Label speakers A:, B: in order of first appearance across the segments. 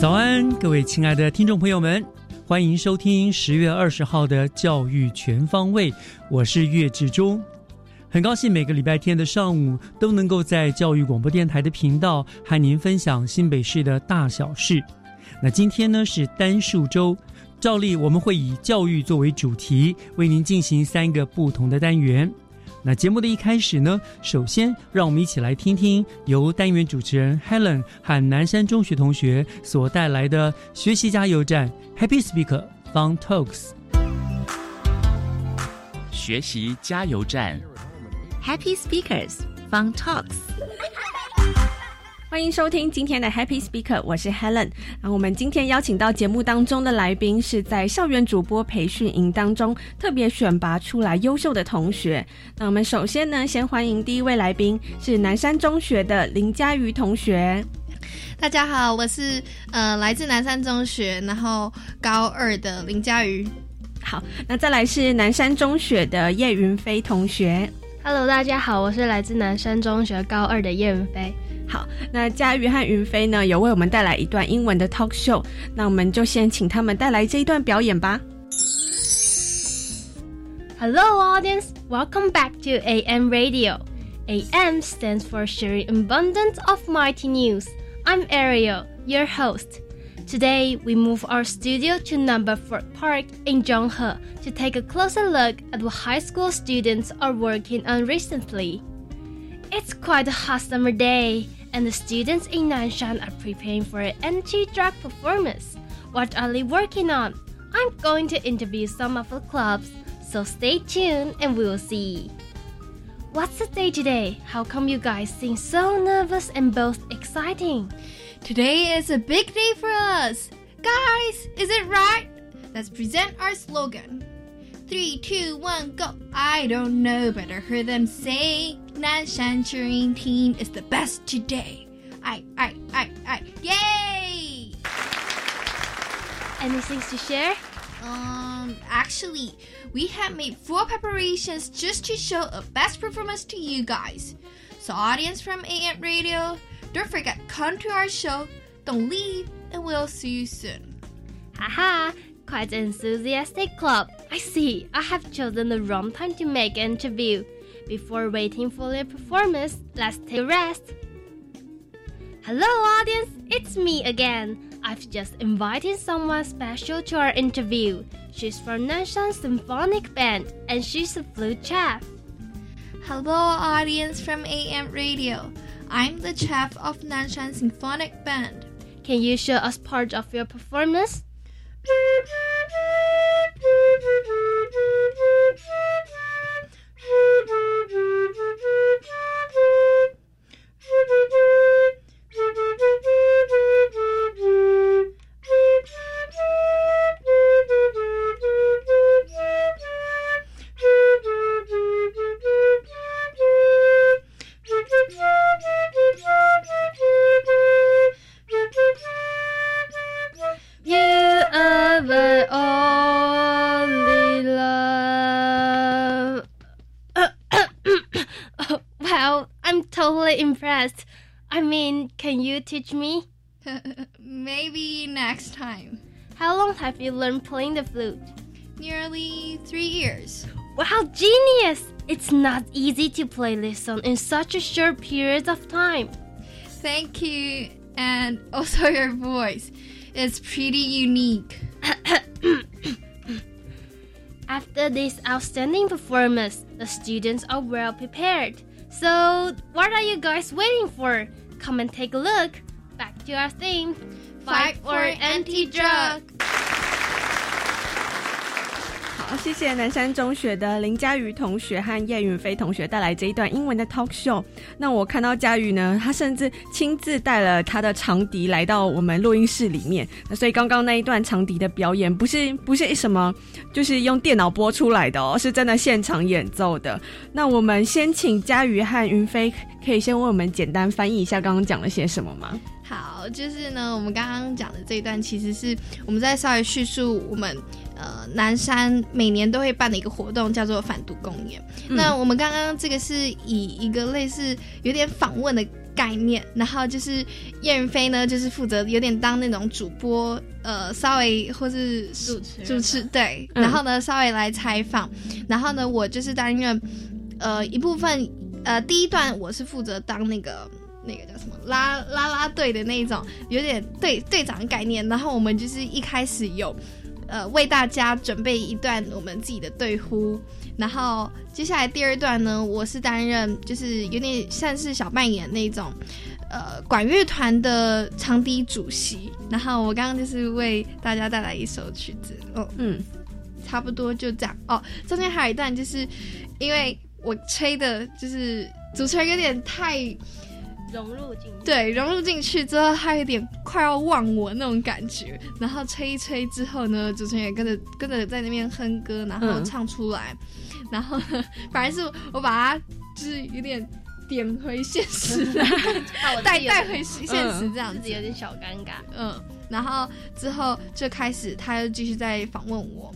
A: 早安，各位亲爱的听众朋友们，欢迎收听十月二十号的《教育全方位》，我是岳志忠。很高兴每个礼拜天的上午都能够在教育广播电台的频道和您分享新北市的大小事。那今天呢是单数周，照例我们会以教育作为主题，为您进行三个不同的单元。那节目的一开始呢，首先让我们一起来听听由单元主持人 Helen 和南山中学同学所带来的学习加油站 Happy Speaker Fun Talks。
B: 学习加油站。
C: Happy Speakers Fun Talks。
D: 欢迎收听今天的 Happy Speaker，我是 Helen。啊，我们今天邀请到节目当中的来宾是在校园主播培训营当中特别选拔出来优秀的同学。那我们首先呢，先欢迎第一位来宾是南山中学的林佳瑜同学。
E: 大家好，我是呃来自南山中学，然后高二的林佳瑜。
D: 好，那再来是南山中学的叶云飞同学。
F: Hello，大家好，我是来自南山中学高二的叶云飞。
D: 好，那佳瑜和云飞呢，有为我们带来一段英文的 talk show，那我们就先请他们带来这一段表演吧。
F: Hello, audience. Welcome back to AM Radio. AM stands for sharing abundance of mighty news. I'm Ariel, your host. Today, we move our studio to Number 4 Park in Zhonghe to take a closer look at what high school students are working on recently. It's quite a hot summer day, and the students in Nanshan are preparing for an anti-drug performance. What are they working on? I'm going to interview some of the clubs, so stay tuned and we will see. What's the day today? How come you guys seem so nervous and both exciting?
E: Today is a big day for us. Guys, is it right? Let's present our slogan. Three, two, one, go. I don't know, but I heard them say Nanshan cheering team is the best today. I, I, I, I, yay!
F: Anything to share?
E: Um, actually, we have made four preparations just to show a best performance to you guys. So, audience from AM Radio, don't forget come to our show. Don't leave, and we'll see you soon.
F: Haha, quite enthusiastic club. I see. I have chosen the wrong time to make an interview. Before waiting for your performance, let's take a rest. Hello, audience. It's me again. I've just invited someone special to our interview. She's from Nanshan Symphonic Band, and she's a flute chef.
E: Hello, audience from AM Radio. I'm the chef of Nanshan Symphonic Band.
F: Can you show us part of your performance? Thank you. Love. I'm totally impressed. I mean, can you teach me?
E: Maybe next time.
F: How long have you learned playing the flute?
E: Nearly three years.
F: Wow, genius! It's not easy to play this song in such a short period of time.
E: Thank you. And also your voice. It's pretty unique.
F: After this outstanding performance, the students are well prepared. So, what are you guys waiting for? Come and take a look. Back to our theme
E: Fight for anti-drug.
D: 好，谢谢南山中学的林佳瑜同学和叶云飞同学带来这一段英文的 talk show。那我看到佳瑜呢，他甚至亲自带了他的长笛来到我们录音室里面。那所以刚刚那一段长笛的表演，不是不是什么，就是用电脑播出来的哦，是真的现场演奏的。那我们先请佳瑜和云飞，可以先为我们简单翻译一下刚刚讲了些什么吗？
E: 好，就是呢，我们刚刚讲的这一段，其实是我们在稍微叙述我们呃南山每年都会办的一个活动，叫做反毒公演。那我们刚刚这个是以一个类似有点访问的概念，然后就是叶云飞呢，就是负责有点当那种主播，呃，稍微或是
F: 主持
E: 主持对，
D: 嗯
E: 然后呢稍微来采访，然后呢我就是担任呃一部分呃第一段我是负责当那个。那个叫什么拉拉拉队的那一种，有点队队长的概念。然后我们就是一开始有，呃，为大家准备一段我们自己的对呼。然后接下来第二段呢，我是担任就是有点像是小扮演那种，呃，管乐团的长笛主席。然后我刚刚就是为大家带来一首曲子，哦，
D: 嗯，
E: 差不多就这样。哦，中间还有一段，就是因为我吹的，就是主持人有点太。
F: 融入进去。
E: 对，融入进去之后，他有点快要忘我那种感觉。然后吹一吹之后呢，主持人也跟着跟着在那边哼歌，然后
D: 嗯
E: 唱出来。然后呢，反而是我把他就是有点点回现实，带 带回现实这样子
F: 自己。有点小尴尬。
E: 嗯，然后之后就开始，他又继续在访问我，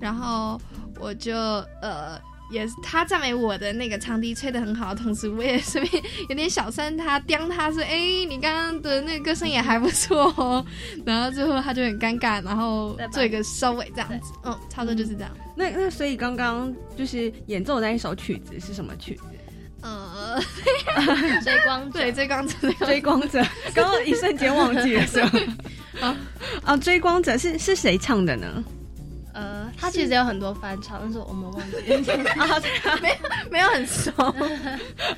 E: 然后我就呃。也是他赞美我的那个长笛吹得很好的同时，我也顺便 有点小声他刁他说：“哎、你刚刚的那个歌声也还不错哦。”然后最后他就很尴尬，然后做一个收尾这样子。嗯，差不多就是这样。
D: 那那所以刚刚就是演奏的那一首曲子是什么曲子？
E: 呃，
F: 追光者
E: 对，追光者，追光
D: 追光者，刚刚一瞬间忘记了是吗？啊啊！追光者是是谁唱的呢？
F: 呃，他其实有很多翻唱，但是我们忘记了。
D: 啊，对啊，
E: 没有很熟。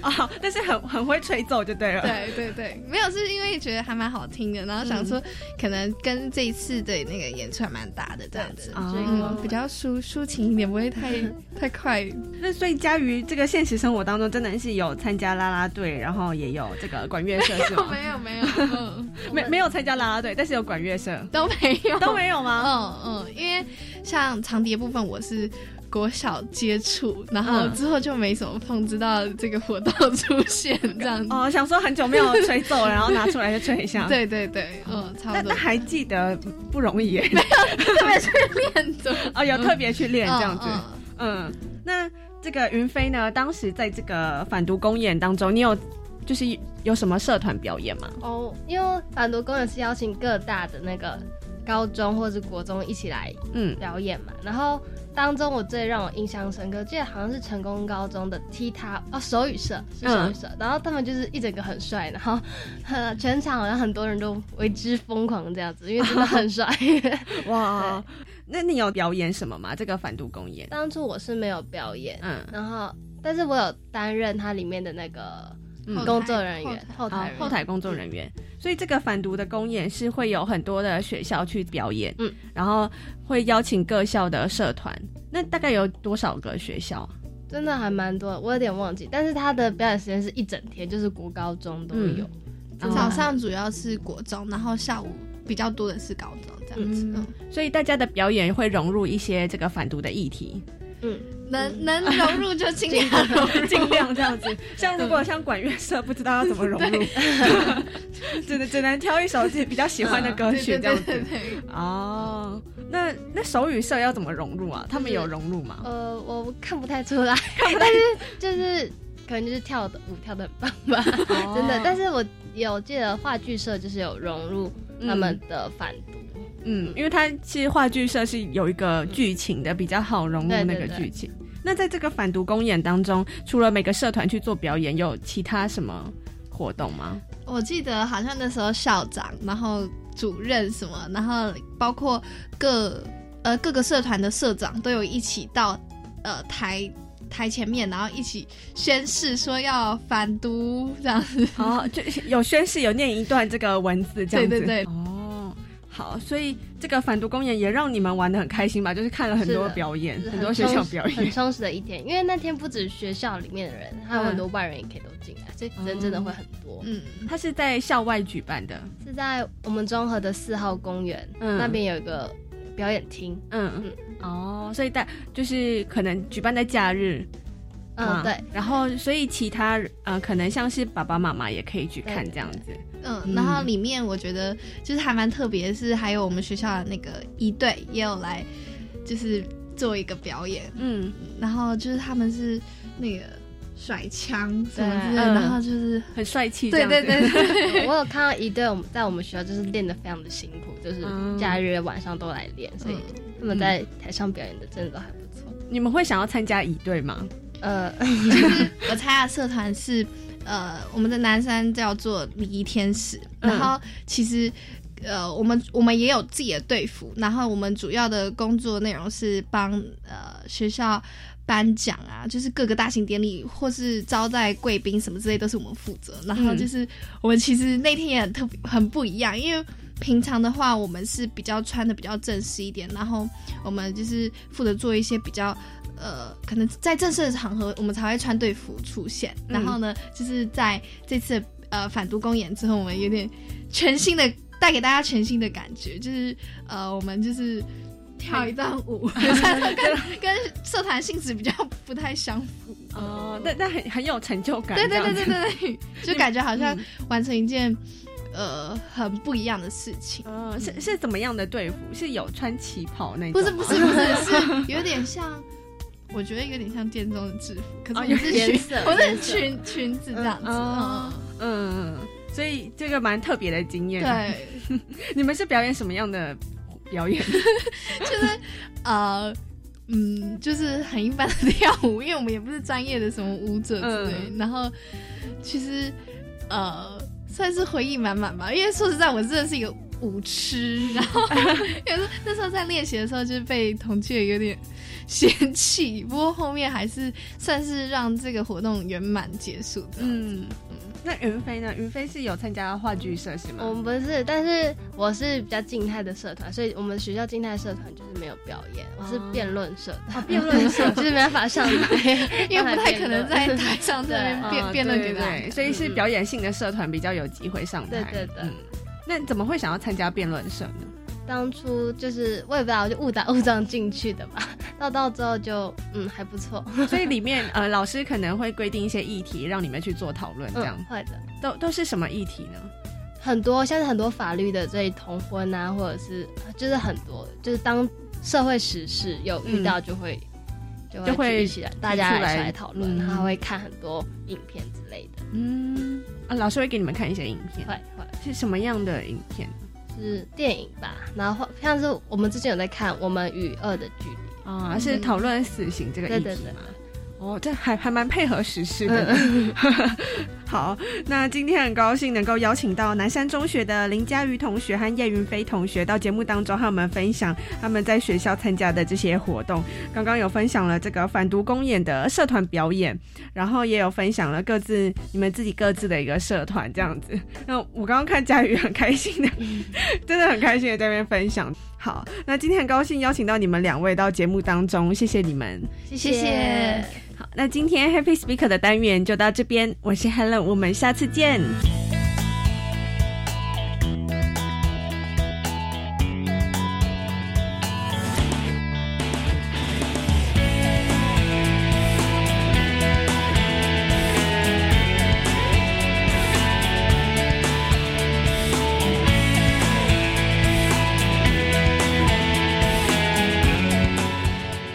D: 啊，但是很很会吹奏就对了。
E: 对对对，没有是因为觉得还蛮好听的，然后想说可能跟这一次的那个演出还蛮搭的这样子，
D: 啊
F: 追
E: 嗯，比较抒抒情一点，不会太太快。
D: 那所以佳瑜这个现实生活当中真的是有参加啦啦队，然后也有这个管乐社是吗？
E: 没 有没有，嗯，
D: 没没有参加啦啦队，但是有管乐社，
E: 都没有
D: 都没有吗？
E: 嗯嗯，因为像长笛的部分，我是国小接触，然后
D: 嗯
E: 之后就没什么碰，直到这个活动 出现这样子。
D: 哦，想说很久没有吹奏，然后拿出来就吹一下。，
E: 对对对，嗯，差不多。
D: 那那还记得不容易耶。
E: 特别去练的
D: 哦，有特别去练这样子。
E: 嗯，
D: 那这个云飞呢？当时在这个反毒公演当中，你有就是有什么社团表演吗？
F: 哦，因为反毒公演是邀请各大的那个高中或是国中一起来
D: 嗯，
F: 表演嘛，然后当中我最让我印象深刻，记得好像是成功高中的踢踏哦手语社是手语社，然后他们就是一整个很帅，然后呃 全场好像很多人都为之疯狂这样子，因为真的很帅。
D: 哇，那你有表演什么吗？这个反毒公演？
F: 当初我是没有表演，
D: 嗯，
F: 然后但是我有担任它里面的那个
D: 嗯
F: 工作人员。后台
D: 后台工作人员，所以这个反毒的公演是会有很多的学校去表演，
F: 嗯，
D: 然后会邀请各校的社团。那大概有多少个学校？
F: 真的还蛮多的，我有点忘记，但是他的表演时间是一整天，就是国高中都有。
D: 嗯。
E: 早上主要是国中，然后下午比较多的是高中这样子。
D: 嗯
E: 嗯，
D: 所以大家的表演会融入一些这个反毒的议题，
F: 嗯，
E: 能能融入就尽量 融入。
D: 尽量这样子。像如果像管乐社，不知道要怎么融入，只能只能挑一首自己比较喜欢的歌曲这样子。哦，那那手语社要怎么融入啊？他们有融入吗？
F: 呃，我看不太出来，但是就是可能就是跳的舞跳的很棒吧，真的。但是我有记得话剧社就是有融入他们的反读，
D: 嗯，因为它其实话剧社是有一个剧情的，比较好融入那个剧情。那在这个反毒公演当中，除了每个社团去做表演，有其他什么活动吗？
E: 我记得好像那时候校长，然后主任什么，然后包括各呃各个社团的社长都有一起到呃台台前面，然后一起宣誓说要反毒这样子。
D: 哦，就有宣誓，有念一段这个文字这样子。
E: 对对对。
D: 哦，好，所以。这个反毒公演也让你们玩的很开心吧？就是看了很多表演，很多学校表演，
F: 很充实的一天。因为那天不止学校里面的人，还有很多外人也可以都进来，所以人真的会很多。
D: 嗯，他是在校外举办的，
F: 是在我们中和的四号公园那边有一个表演厅。
D: 嗯嗯，哦，所以在就是可能举办在假日。
F: 嗯，对。
D: 然后，所以其他呃，可能像是爸爸妈妈也可以去看这样子。
E: 嗯，然后里面我觉得就是还蛮特别，是还有我们学校的那个一队也有来，就是做一个表演。嗯，然后就是他们是那个甩枪什么的，然后就是
D: 很帅气。
E: 对对对对，
F: 我有看到一队我们在我们学校就是练的非常的辛苦，就是假日晚上都来练，所以他们在台上表演的真的都还不错。
D: 你们会想要参加一队吗？
E: 呃，就 是我参加社团是，呃，我们的南山叫做礼仪天使，然后其实，呃，我们我们也有自己的队服，然后我们主要的工作内容是帮呃学校颁奖啊，就是各个大型典礼或是招待贵宾什么之类都是我们负责，然后就是我们其实那天也很特别很不一样，因为平常的话我们是比较穿的比较正式一点，然后我们就是负责做一些比较。呃，可能在正式的场合，我们才会穿队服出现。然后呢，就是在这次呃反毒公演之后，我们有点全新的带给大家全新的感觉，就是呃，我们就是跳一段舞，跟跟社团性质比较不太相符。
D: 哦，但但很很有成就感。
E: 对对对对对，就感觉好像完成一件呃很不一样的事情。
D: 嗯，是是怎么样的队服？是有穿旗袍那种？
E: 不是不是不是，是有点像。我觉得有点像店中的制服，可是我是裙，我是裙裙子这样子。嗯
D: 嗯，所以这个蛮特别的经验。
E: 对，
D: 你们是表演什么样的表演？
E: 就是呃嗯，就是很一般的 跳舞，因为我们也不是专业的什么舞者之类。然后其实呃算是回忆满满吧，因为说实在，我真的是一个舞痴。然后有时那时候在练习的时候，就是被同学有点。嫌弃，不过后面还是算是让这个活动圆满结束的。嗯
D: 嗯，那云飞呢？云飞是有参加话剧社是吗？
F: 我们不是，但是我是比较静态的社团，所以我们学校静态社团就是没有表演。我是辩论社的，
D: 辩论社
F: 就是没办法上台，
E: 因为不太可能在台上这边辩辩论给大
D: 家，所以是表演性的社团比较有机会上台。
F: 对对对。
D: 那怎么会想要参加辩论社呢？
F: 当初就是我也不知道，就误打误撞进去的吧。到到之后就嗯还不错，
D: 所以里 面呃老师可能会规定一些议题让你们去做讨论，这样
F: 会的。
D: 都都是什么议题呢？
F: 很多像是很多法律的所以同婚啊，或者是就是很多就是当社会时事有遇到就会就会一起来大家一起来讨论，他会看很多影片之类的。
D: 嗯啊，老师会给你们看一些影片，
F: 会会
D: 是什么样的影片？
F: 是电影吧，然后像是我们之前有在看《我们与恶的距离》
D: 啊，是讨论死刑这个议题吗？哦，这还还蛮配合时事的。好，那今天很高兴能够邀请到南山中学的林佳瑜同学和叶云飞同学到节目当中和我们分享他们在学校参加的这些活动。刚刚有分享了这个反毒公演的社团表演，然后也有分享了各自你们自己各自的一个社团这样子。那我刚刚看佳瑜很开心的，真的很开心的在那边分享。好，那今天很高兴邀请到你们两位到节目当中，谢谢你们，
E: 谢谢。
D: 好，那今天 Happy Speaker 的单元就到这边，我是 Helen，我们下次见。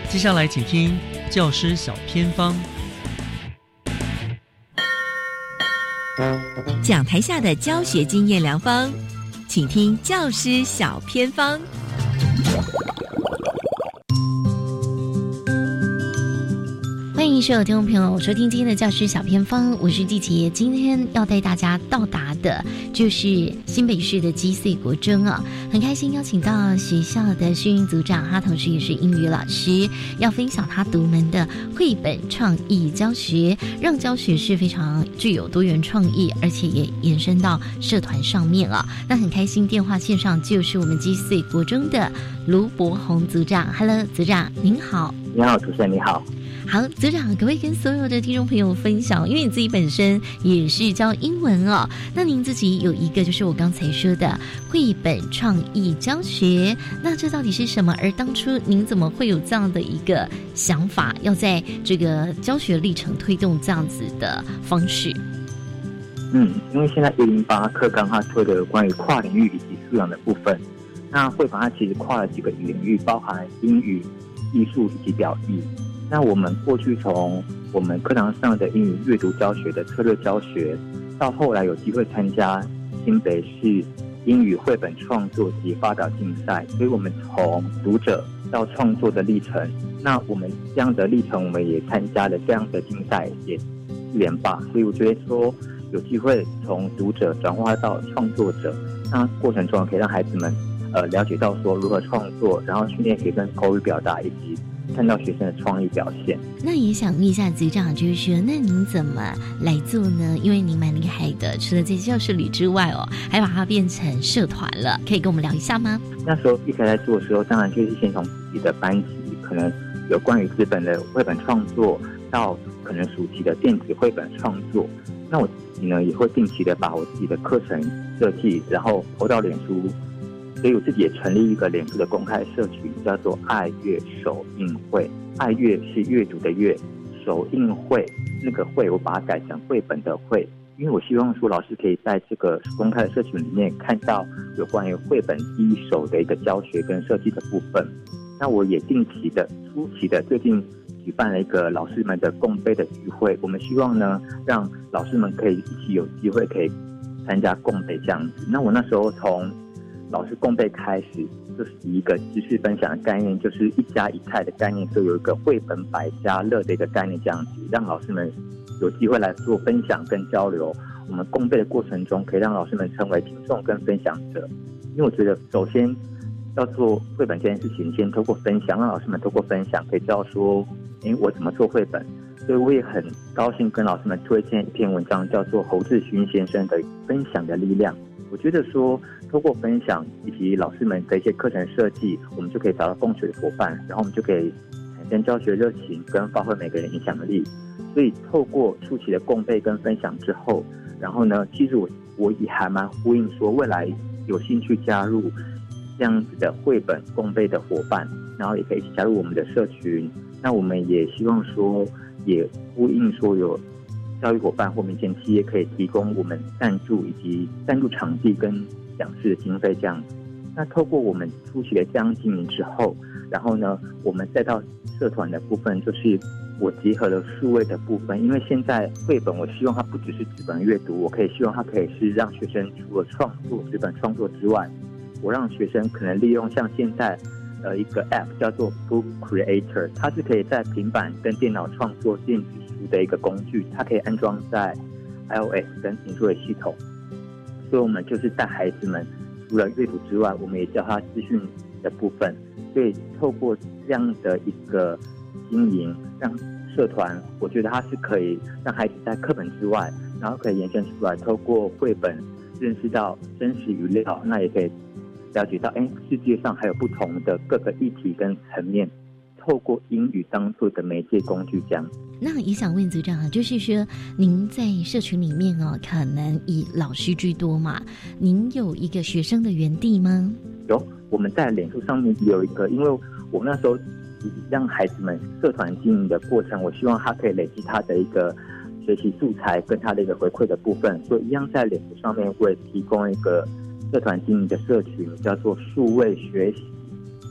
A: 接下来，请听教师小偏方。
C: 讲台下的教学经验良方请听教师小偏方。
G: 欢迎所有听众朋友收听今天的教师小偏方，我是季杰。今天要带大家到达的就是新北市的基穗国中啊，很开心邀请到学校的训运组长，他同时也是英语老师，要分享他独门的绘本创意教学，让教学是非常具有多元创意，而且也延伸到社团上面啊。那很开心，电话线上就是我们基穗国中的卢博宏组长。Hello，组长您好。
H: 你好，主持人你好。
G: 好，组长，可不可以跟所有的听众朋友分享？因为你自己本身也是教英文哦，那您自己有一个就是我刚才说的绘本创意教学，那这到底是什么？而当初您怎么会有这样的一个想法，要在这个教学历程推动这样子的方式？
H: 嗯，因为现在一零八课纲它推的关于跨领域以及素养的部分，那绘本它其实跨了几个领域，包含英语、艺术以及表意。那我们过去从我们课堂上的英语阅读教学的策略教学，到后来有机会参加新北市英语绘本创作及发表竞赛，所以我们从读者到创作的历程，那我们这样的历程，我们也参加了这样的竞赛，也一连霸。所以我觉得说，有机会从读者转化到创作者，那过程中可以让孩子们呃了解到说如何创作，然后训练学生口语表达以及。看到学生的创意表现，
G: 那也想问一下局长，就是说，那您怎么来做呢？因为您蛮厉害的，除了在教室里之外哦，还把它变成社团了，可以跟我们聊一下吗？
H: 那时候一开始在做的时候，当然就是先从自己的班级，可能有关于资本的绘本创作，到可能暑期的电子绘本创作。那我自己呢，也会定期的把我自己的课程设计，然后投到脸书。所以我自己也成立一个脸书的公开社群，叫做“爱阅首映会”。爱阅是阅读的阅，首映会那个会我把它改成绘本的绘，因为我希望说老师可以在这个公开社群里面看到有关于绘本第一手的一个教学跟设计的部分。那我也定期的、初期的最近举办了一个老师们的共杯的聚会，我们希望呢让老师们可以一起有机会可以参加共杯这样子。那我那时候从老师共备开始，就是一个知识分享的概念，就是一家一菜的概念，就有一个绘本百家乐的一个概念，这样子让老师们有机会来做分享跟交流。我们共备的过程中，可以让老师们成为听众跟分享者。因为我觉得，首先要做绘本这件事情，先透过分享，让老师们透过分享可以知道说，诶，我怎么做绘本。所以我也很高兴跟老师们推荐一篇文章，叫做侯志勋先生的《分享的力量》。我觉得说，通过分享以及老师们的一些课程设计，我们就可以找到共学的伙伴，然后我们就可以产生教学热情跟发挥每个人影响力。所以透过初期的共备跟分享之后，然后呢，其实我我也还蛮呼应说，未来有兴趣加入这样子的绘本共备的伙伴，然后也可以加入我们的社群。那我们也希望说，也呼应说有。教育伙伴或民间企业可以提供我们赞助以及赞助场地跟讲师的经费这样。那透过我们初期的这样经营之后，然后呢，我们再到社团的部分，就是我结合了数位的部分。因为现在绘本，我希望它不只是纸本阅读，我可以希望它可以是让学生除了创作纸本创作之外，我让学生可能利用像现在呃一个 App 叫做 Book Creator，它是可以在平板跟电脑创作电子书。的一个工具，它可以安装在 iOS 跟苹果的系统，所以我们就是带孩子们除了阅读之外，我们也教他资讯的部分。所以透过这样的一个经营，让社团，我觉得它是可以让孩子在课本之外，然后可以延伸出来，透过绘本认识到真实语料，那也可以了解到，哎，世界上还有不同的各个议题跟层面。透过英语当做的媒介工具，这样。
G: 那也想问组长啊，就是说您在社群里面哦，可能以老师居多嘛？您有一个学生的园地吗？
H: 有，我们在脸书上面有一个，因为我们那时候让孩子们社团经营的过程，我希望他可以累积他的一个学习素材跟他的一个回馈的部分，所以一样在脸书上面会提供一个社团经营的社群，叫做数位学习。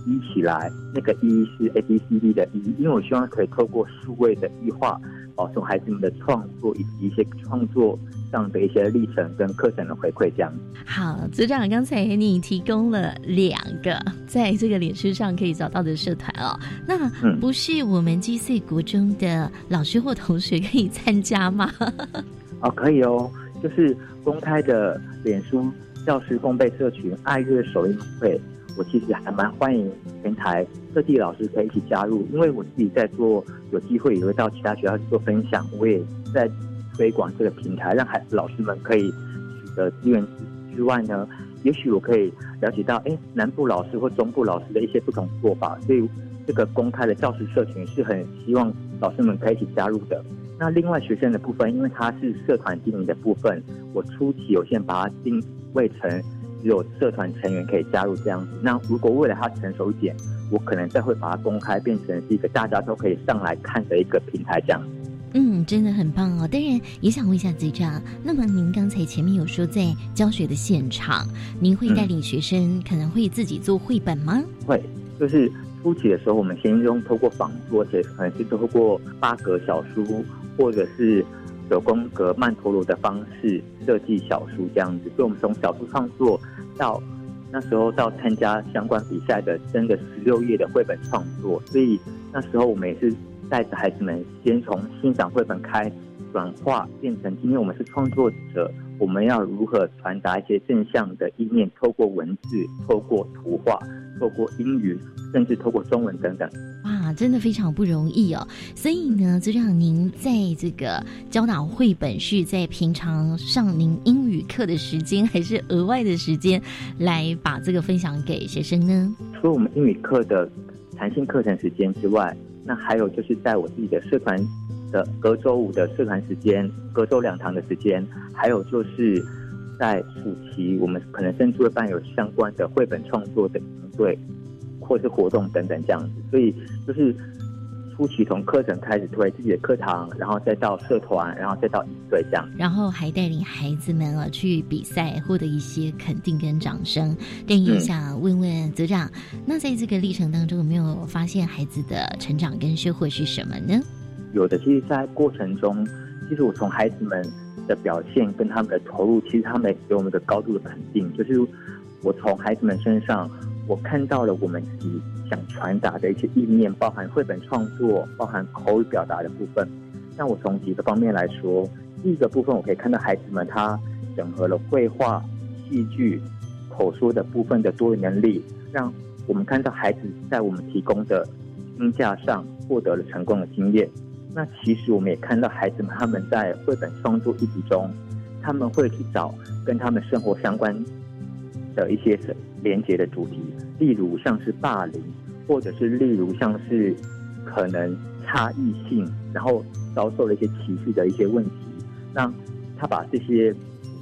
H: 一起来，那个一是 A B C D 的一，因为我希望可以透过数位的异化，保送孩子们的创作以及一些创作上的一些历程跟课程的回馈，这样。
G: 好，组长，刚才你提供了两个在这个脸书上可以找到的社团哦，那不是我们 G C 国中的老师或同学可以参加吗？
H: 哦，可以哦，就是公开的脸书教师共备社群爱乐首映会。我其实还蛮欢迎全台各地老师可以一起加入，因为我自己在做，有机会也会到其他学校去做分享，我也在推广这个平台，让孩子老师们可以取得资源之外呢，也许我可以了解到，哎，南部老师或中部老师的一些不同做法，所以这个公开的教师社群是很希望老师们可以一起加入的。那另外学生的部分，因为它是社团经营的部分，我初期有先把它定位成。只有社团成员可以加入这样子。那如果为了它成熟一点，我可能再会把它公开，变成是一个大家都可以上来看的一个平台这样。
G: 嗯，真的很棒哦。当然也想问一下组长，那么您刚才前面有说在教学的现场，您会带领学生可能会自己做绘本吗？
H: 会，就是初期的时候，我们先用透过仿作，且可能是透过八格小书，或者是。九宫格曼陀罗的方式设计小书这样子，所以我们从小书创作到那时候到参加相关比赛的真的十六页的绘本创作，所以那时候我们也是带着孩子们先从欣赏绘本开，转化变成今天我们是创作者，我们要如何传达一些正向的意念，透过文字，透过图画，透过英语。甚至透过中文等等，
G: 哇，真的非常不容易哦。所以呢，就让您在这个教导绘本是在平常上您英语课的时间，还是额外的时间来把这个分享给学生呢？
H: 除了我们英语课的弹性课程时间之外，那还有就是在我自己的社团的隔周五的社团时间，隔周两堂的时间，还有就是在暑期，我们可能甚至会办有相关的绘本创作的营队。或是活动等等这样子，所以就是初期从课程开始推自己的课堂，然后再到社团，然后再到营队这样，
G: 然后还带领孩子们啊去比赛，获得一些肯定跟掌声。但也想问问组长，那在这个历程当中有没有发现孩子的成长跟收获是什么呢？
H: 有的，其实，在过程中，其实我从孩子们的表现跟他们的投入，其实他们给我们的高度的肯定，就是我从孩子们身上。我看到了我们自己想传达的一些意念，包含绘本创作，包含口语表达的部分。那我从几个方面来说，第一个部分我可以看到孩子们他整合了绘画、戏剧、口说的部分的多元能力，让我们看到孩子在我们提供的音架上获得了成功的经验。那其实我们也看到孩子们他们在绘本创作议题中，他们会去找跟他们生活相关的一些连接的主题。例如像是霸凌，或者是例如像是可能差异性，然后遭受了一些歧视的一些问题，那他把这些主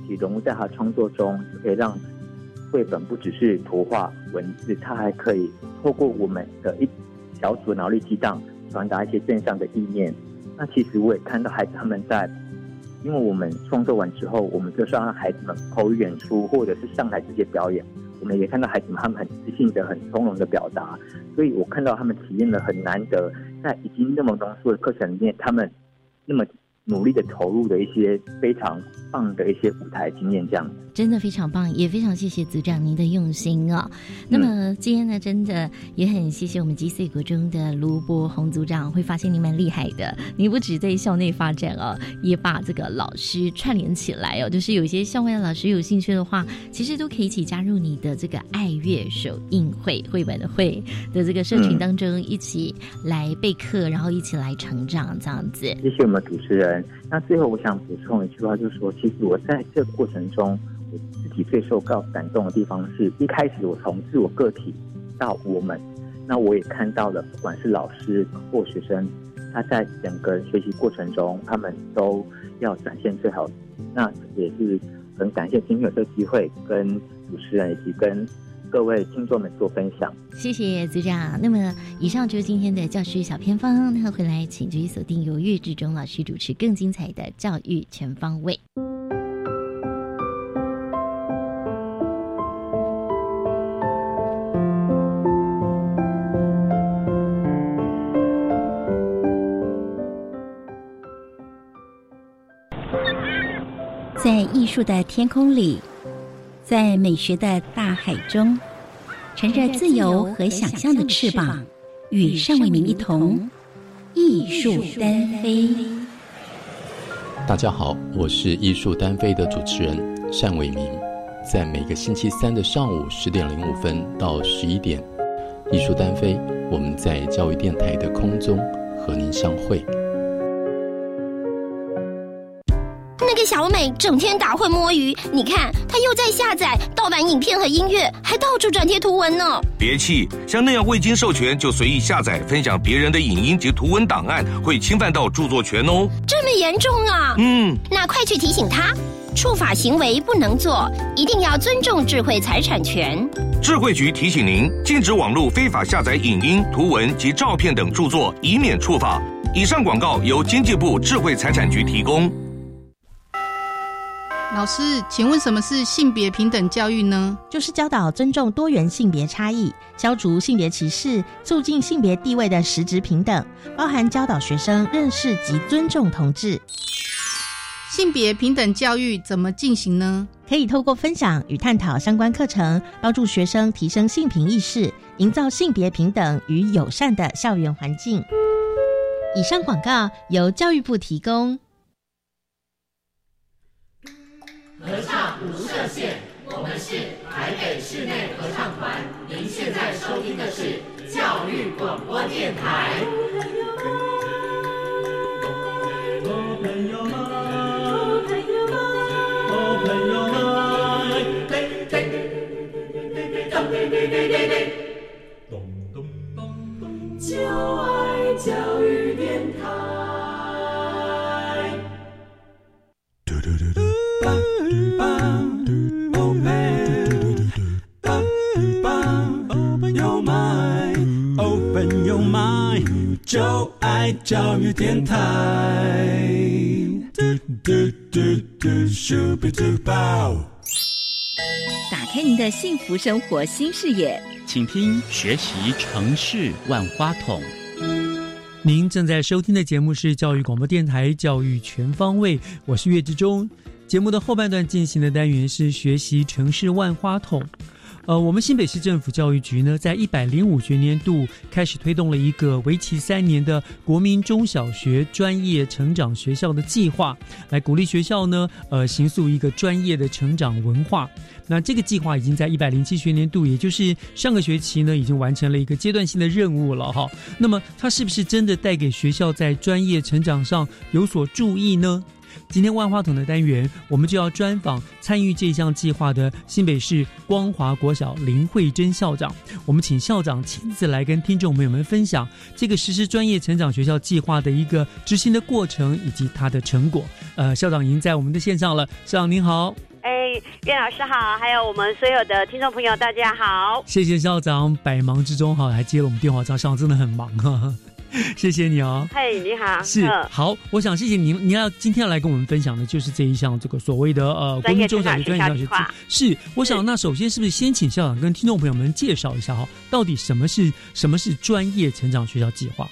H: 题融入在他创作中，就可以让绘本不只是图画文字，他还可以透过我们的一小组脑力激荡，传达一些正向的意念。那其实我也看到孩子他们在，因为我们创作完之后，我们就是要让孩子们口语演出，或者是上台直接表演。我们也看到孩子们他们很自信的、很从容的表达，所以我看到他们体验了很难得，在已经那么浓缩的课程里面，他们那么。努力的投入的一些非常棒的一些舞台经验，这样
G: 真的非常棒，也非常谢谢组长您的用心哦。那么今天呢，真的也很谢谢我们 GC 国中的卢博宏组长，会发现你蛮厉害的。你不止在校内发展哦，也把这个老师串联起来哦。就是有一些校外的老师有兴趣的话，其实都可以一起加入你的这个爱乐手印会绘本的会的这个社群当中，一起来备课，然后一起来成长，这样子。
H: 谢谢我们主持人。那最后我想补充一句话，就是说，其实我在这个过程中，我自己最受到感动的地方，是一开始我从自我个体到我们，那我也看到了，不管是老师或学生，他在整个学习过程中，他们都要展现最好。那也是很感谢今天有这个机会，跟主持人以及跟。各位听众们做分享，
G: 谢谢组长。那么，以上就是今天的教师小偏方。那回来，请继续锁定由岳志忠老师主持更精彩的教育全方位。
I: 在艺术的天空里，在美学的大海中，乘着自由和想象的翅膀，与单伟民一同艺术单飞。
J: 大家好，我是艺术单飞的主持人单伟民，在每个星期三的上午十点零五分到十一点，艺术单飞，我们在教育电台的空中和您相会。
K: 小美整天打混摸鱼，你看她又在下载盗版影片和音乐，还到处转贴图文呢。
L: 别气，像那样未经授权就随意下载、分享别人的影音及图文档案，会侵犯到著作权哦。
K: 这么严重啊？
L: 嗯，
K: 那快去提醒他，触法行为不能做，一定要尊重智慧财产权。
L: 智慧局提醒您，禁止网络非法下载影音、图文及照片等著作，以免触法。以上广告由经济部智慧财产局提供。
M: 老师，请问什么是性别平等教育呢？
N: 就是教导尊重多元性别差异，消除性别歧视，促进性别地位的实质平等，包含教导学生认识及尊重同志。
M: 性别平等教育怎么进行呢？
N: 可以透过分享与探讨相关课程，帮助学生提升性平意识，营造性别平等与友善的校园环境。以上广告由教育部提供。
O: 合唱无设限，我们是台北室内合唱团。您现在收听的是教育广播电台。就爱教育电台。
P: 就爱教育电台。
C: 打开您的幸福生活新视野，
B: 请听学习城市万花筒。
A: 您正在收听的节目是教育广播电台《教育全方位》，我是岳志忠。节目的后半段进行的单元是学习城市万花筒。呃，我们新北市政府教育局呢，在一百零五学年度开始推动了一个为期三年的国民中小学专业成长学校的计划，来鼓励学校呢，呃，形塑一个专业的成长文化。那这个计划已经在一百零七学年度，也就是上个学期呢，已经完成了一个阶段性的任务了哈。那么，它是不是真的带给学校在专业成长上有所注意呢？今天万花筒的单元，我们就要专访参与这项计划的新北市光华国小林慧珍校长。我们请校长亲自来跟听众朋友们分享这个实施专业成长学校计划的一个执行的过程以及它的成果。呃，校长已经在我们的线上了，校长您好。
Q: 哎，岳老师好，还有我们所有的听众朋友，大家好。
A: 谢谢校长百忙之中哈，还接了我们电话，校长真的很忙哈。谢谢你哦，
Q: 嘿，你好，
A: 是好，我想谢谢您，您要今天要来跟我们分享的就是这一项这个所谓的呃国民中小学专业教学是，我想那首先是不是先请校长跟听众朋友们介绍一下哈，到底什么是什么是专业成长学校计划？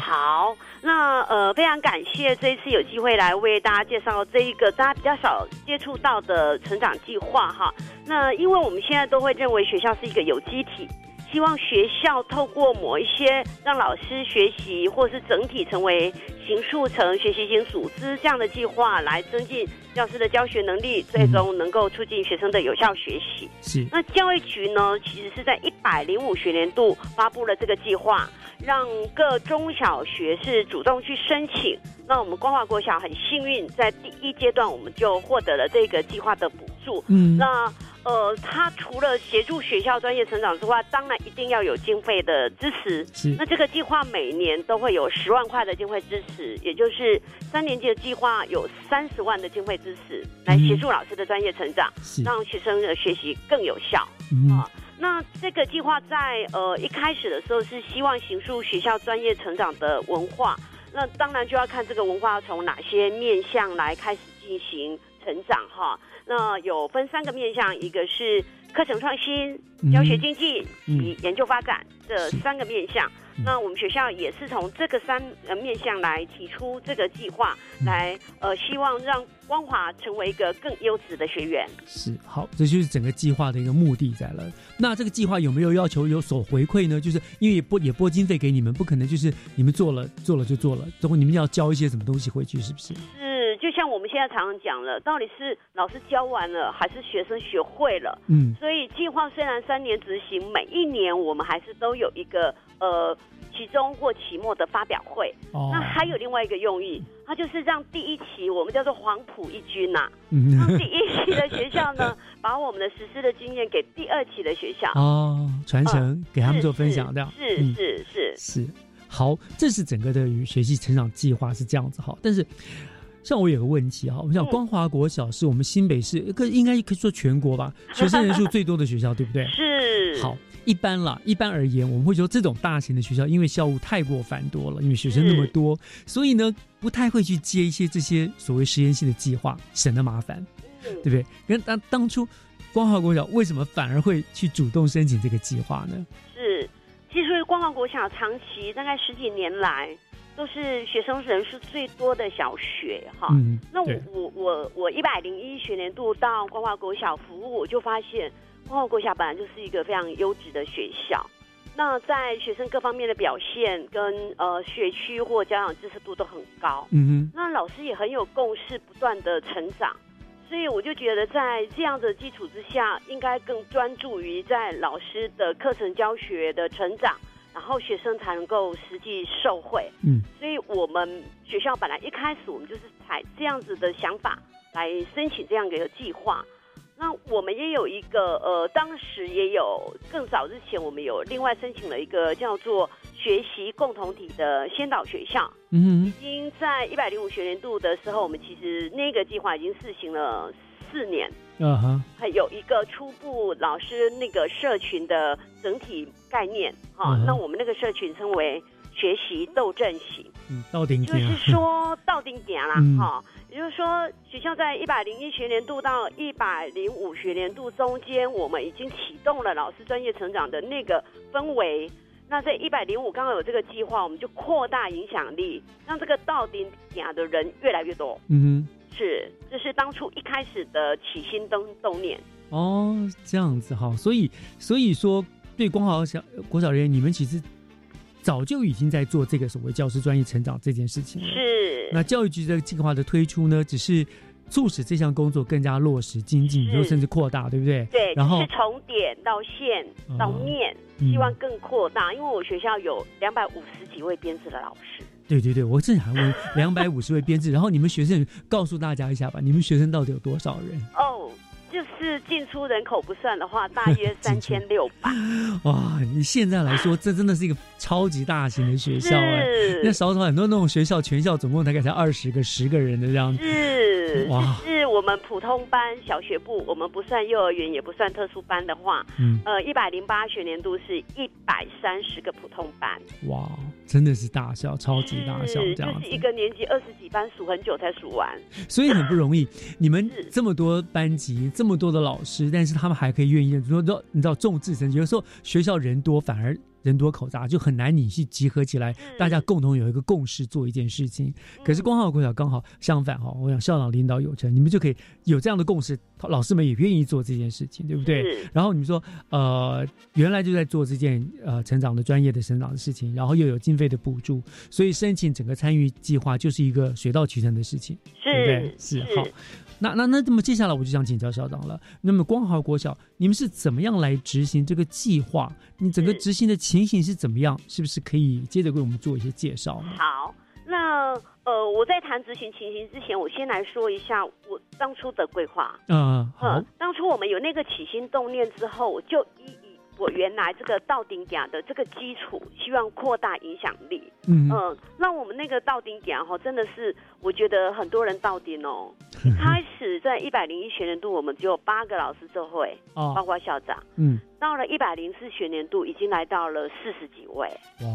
Q: 好，那呃非常感谢这一次有机会来为大家介绍这一个大家比较少接触到的成长计划哈。那因为我们现在都会认为学校是一个有机体。希望学校透过某一些让老师学习，或是整体成为行塑成学习型组织这样的计划，来增进教师的教学能力，最终能够促进学生的有效学习。
A: 是。
Q: 那教育局呢，其实是在一百零五学年度发布了这个计划，让各中小学是主动去申请。那我们光华国小很幸运，在第一阶段我们就获得了这个计划的补助。
A: 嗯。
Q: 那呃，他除了协助学校专业成长之外，当然一定要有经费的支持。
A: 是。
Q: 那这个计划每年都会有十万块的经费支持，也就是三年级的计划有三十万的经费支持，来协助老师的专业成长，让学生的学习更有效。啊，那这个计划在呃一开始的时候是希望形塑学校专业成长的文化，那当然就要看这个文化从哪些面向来开始进行成长哈。那有分三个面向，一个是课程创新、教学经济及研究发展这三个面向。那我们学校也是从这个三呃面向来提出这个计划，来呃希望让光华成为一个更优质的学员。
A: 是好，这就是整个计划的一个目的在了。那这个计划有没有要求有所回馈呢？就是因为拨也拨经费给你们，不可能就是你们做了做了就做了，之后你们要交一些什么东西回去，是不是？
Q: 是，就像我们现在常常讲了，到底是老师教完了，还是学生学会了？
A: 嗯，
Q: 所以计划虽然三年执行，每一年我们还是都有一个呃期中或期末的发表会。
A: 哦
Q: 那还有另外一个用意，它就是让第一期我们叫做黄埔一军呐、
A: 嗯
Q: 让第一期的学校呢，把我们的实施的经验给第二期的学校。
A: 哦，传承、
Q: 嗯
A: 给他们做分享，这样
Q: 是
A: 嗯
Q: 是是
A: 是好，这是整个的与学习成长计划是这样子哈。但是，像我有个问题哈，我们想
Q: 嗯
A: 光华国小是我们新北市，个应该可以说全国吧，学生人数最多的学校，对不对？
Q: 是
A: 好，一般啦，一般而言，我们会说这种大型的学校，因为校务太过繁多了，因为学生那么多，所以呢，不太会去接一些这些所谓实验性的计划，省得麻烦，对不对？跟当当初光华国小为什么反而会去主动申请这个计划呢？
Q: 是，其实光华国小长期大概十几年来都是学生人数最多的小学哈。
A: 嗯
Q: 那我我我我一百零一学年度到光华国小服务，我就发现光华国小本来就是一个非常优质的学校。那在学生各方面的表现跟呃学区或家长支持度都很高，
A: 嗯哼
Q: 那老师也很有共识，不断的成长。所以我就觉得，在这样的基础之下，应该更专注于在老师的课程教学的成长，然后学生才能够实际受惠。
A: 嗯，
Q: 所以我们学校本来一开始我们就是采这样子的想法来申请这样的一个计划。那我们也有一个呃，当时也有更早之前，我们有另外申请了一个叫做学习共同体的先导学校。
A: 嗯
Q: 已经在一百零五学年度的时候，我们其实那个计划已经试行了四年，
A: 哼，啊哈，
Q: 还有一个初步老师那个社群的整体概念哈、
A: 嗯哼。
Q: 那我们那个社群称为学习斗阵型，
A: 嗯，到顶点。
Q: 就是说到顶点啦
A: 嗯。
Q: 哈、也就是说学校在一百零一学年度到一百零五学年度中间，我们已经启动了老师专业成长的那个氛围。那在一百零五刚好有这个计划，我们就扩大影响力，让这个到顶点的人越来越多。
A: 嗯
Q: 是，这是当初一开始的起心动动念。
A: 哦，这样子哈，所以所以说，对光豪小国小人员，你们其实早就已经在做这个所谓教师专业成长这件事情了。
Q: 是，
A: 那教育局的计划的推出呢，只是促使这项工作更加落实精进，
Q: 是
A: 又甚至扩大，对不对？
Q: 对，
A: 然后
Q: 是从点到线到面，
A: 嗯
Q: 希望更扩大。因为我学校有两百五十几位编制的老师。
A: 对对对，我正想问两百五十位编制，然后你们学生告诉大家一下吧，你们学生到底有多少人？
Q: 哦，就是进出人口不算的话，大约 三千六吧。
A: 哇，你现在来说，这真的是一个超级大型的学校哎
Q: 是，
A: 那少少很多那种学校，全校总共大概才二十个、十个人的这样子。
Q: 是，
A: 哇
Q: 是我们普通班小学部，我们不算幼儿园，也不算特殊班的话，
A: 嗯
Q: 呃，一百零八学年度是一百三十个普通班，
A: 哇，真的是大校，超级大校
Q: 是
A: 这样子
Q: 就是一。个年级二十几班，数很久才数完。
A: 所以很不容易。你们这么多班级，这么多的老师，但是他们还可以愿意说，说你知道众志成城。有时候学校人多，反而人多口杂，就很难你去集合起来，大家共同有一个共识做一件事情。可是光浩国小刚好相反哈，我想校长领导有成，你们就可以有这样的共识，老师们也愿意做这件事情，对不对？然后你们说，呃，原来就在做这件呃成长的专业的成长的事情，然后又有经费的补助，所以申请整个参与计划就是一个水到渠成的事情。对不对？是
Q: 是
A: 好。那那那，那么接下来我就想请教校长了。那么光华国小，你们是怎么样来执行这个计划？你整个执行的情形是怎么样？是不是可以接着为我们做一些介绍？
Q: 好，那呃，我在谈执行情形之前，我先来说一下我当初的规划。
A: 嗯，好
Q: 嗯，，当初我们有那个起心动念之后，我就依以我原来这个到顶点的这个基础，希望扩大影响力。
A: 嗯
Q: 嗯，那我们那个到顶点哈，真的是我觉得很多人到顶哦。一开始在一百零一学年度，我们只有八个老师做会，
A: 哦
Q: 包括校长。
A: 嗯，
Q: 到了一百零四学年度，已经来到了四十几位。
A: 哇，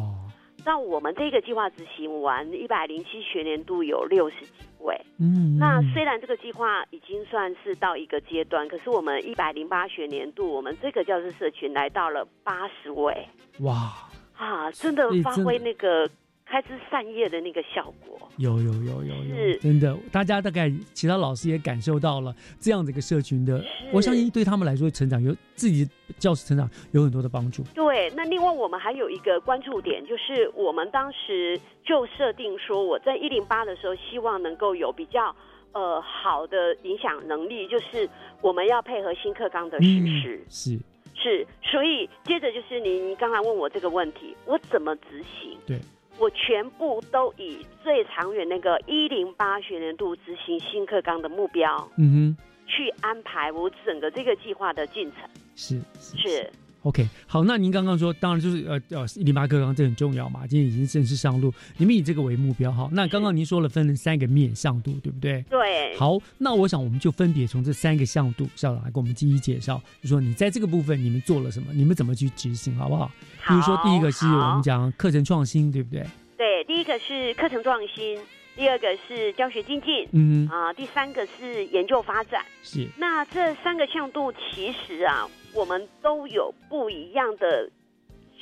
Q: 那我们这个计划执行完，一百零七学年度有六十几位。
A: 嗯，
Q: 那虽然这个计划已经算是到一个阶段，可是我们一百零八学年度，我们这个教师社群来到了八十位。
A: 哇，
Q: 啊，真的发挥那个开枝散叶的那个效果。
A: 有有有有有，真的，大家大概其他老师也感受到了这样的一个社群的，我相信对他们来说成长有自己教师成长有很多的帮助。
Q: 对，那另外我们还有一个关注点，就是我们当时就设定说，我在一零八的时候，希望能够有比较呃好的影响能力，就是我们要配合新课纲的实施。
A: 是
Q: 是，所以接着就是您刚才问我这个问题，我怎么执行？
A: 对。
Q: 我全部都以最长远那个一零八学年度执行新课纲的目标，
A: 嗯
Q: 哼，去安排我整个这个计划的进程。
A: 是
Q: 是。
A: OK，好，那您刚刚说，当然就是呃呃一零八课纲这很重要嘛，今天已经正式上路，你们以这个为目标哈。那刚刚您说了分了三个面向度，对不对？
Q: 对。
A: 好，那我想我们就分别从这三个向度，校长来给我们一一介绍，就说你在这个部分你们做了什么，你们怎么去执行，好不好？比如说第一个是我们讲课程创新，对不对？
Q: 对，第一个是课程创新，第二个是教学精进，
A: 嗯
Q: 啊，第三个是研究发展。
A: 是。
Q: 那这三个向度其实啊。我们都有不一样的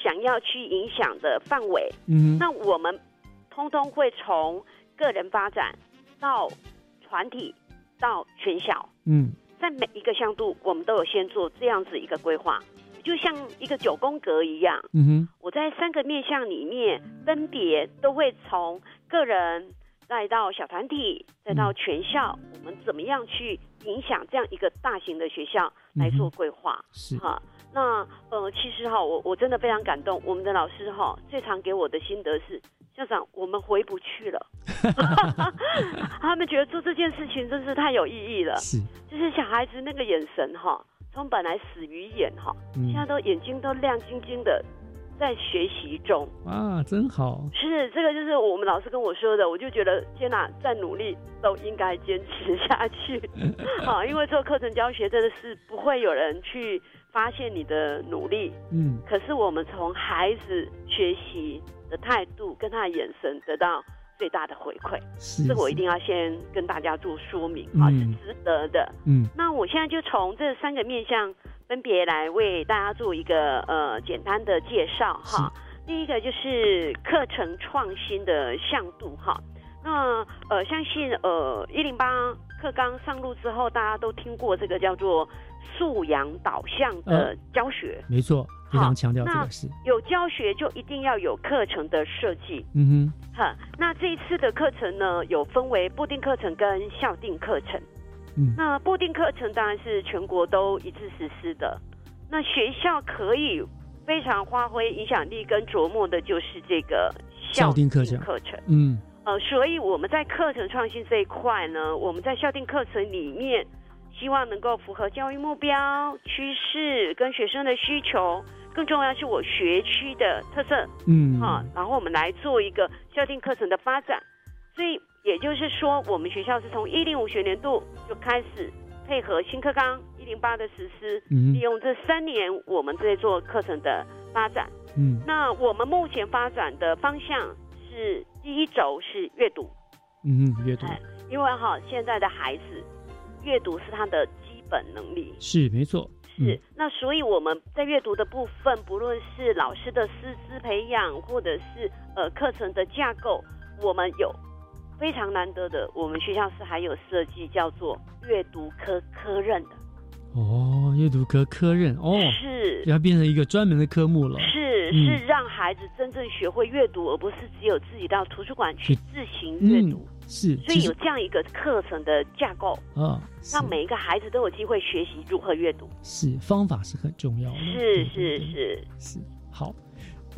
Q: 想要去影响的范围，
A: 嗯，
Q: 那我们通通会从个人发展到团体到全校，
A: 嗯，
Q: 在每一个向度，我们都有先做这样子一个规划，就像一个九宫格一样，
A: 嗯哼，
Q: 我在三个面向里面分别都会从个人再到小团体再到全校，我们怎么样去影响这样一个大型的学校？来做规划
A: 是
Q: 哈，那呃，其实哈，我我真的非常感动。我们的老师哈，最常给我的心得是，校长，我们回不去了。他们觉得做这件事情真是太有意义了。
A: 是，
Q: 就是小孩子那个眼神哈，从本来死鱼眼哈，现在都眼睛都亮晶晶的。在学习中
A: 啊，真好。
Q: 是这个，就是我们老师跟我说的，我就觉得天哪，再努力都应该坚持下去。好，因为做课程教学真的是不会有人去发现你的努力，
A: 嗯，
Q: 可是我们从孩子学习的态度跟他的眼神得到最大的回馈，这我一定要先跟大家做说明啊，是值得的。
A: 嗯，
Q: 那我现在就从这三个面向。分别来为大家做一个呃简单的介绍哈。第一个就是课程创新的向度哈。那呃，相信呃一零八课纲上路之后，大家都听过这个叫做素养导向的教学。
A: 没错，非常强调这个事。
Q: 有教学就一定要有课程的设计。
A: 嗯
Q: 哼。哈，那这一次的课程呢，有分为固定课程跟校定课程。那固定课程当然是全国都一致实施的。那学校可以非常发挥影响力跟琢磨的，就是这个
A: 校定
Q: 课
A: 程。
Q: 课程，
A: 嗯，
Q: 呃，所以我们在课程创新这一块呢，我们在校定课程里面，希望能够符合教育目标、趋势跟学生的需求，更重要是我学区的特色，
A: 嗯，
Q: 啊，然后我们来做一个校定课程的发展。所以也就是说，我们学校是从一零五学年度就开始配合新课纲一零八的实施，利用这三年我们在做课程的发展。
A: 嗯，
Q: 那我们目前发展的方向是第一轴是阅读，
A: 嗯，阅读，
Q: 因为哈现在的孩子阅读是他的基本能力，
A: 是没错，
Q: 是。那所以我们在阅读的部分，不论是老师的师资培养，或者是呃课程的架构，我们有。非常难得的，我们学校是还有设计叫做阅读科科任的。
A: 哦，阅读科科任哦，
Q: 是
A: 要变成一个专门的科目了。
Q: 是是，让孩子真正学会阅读，而不是只有自己到图书馆去自行阅读。
A: 是，
Q: 所以有这样一个课程的架构
A: 啊，
Q: 让每一个孩子都有机会学习如何阅读。
A: 是，方法是很重要的。
Q: 是是是
A: 是，好。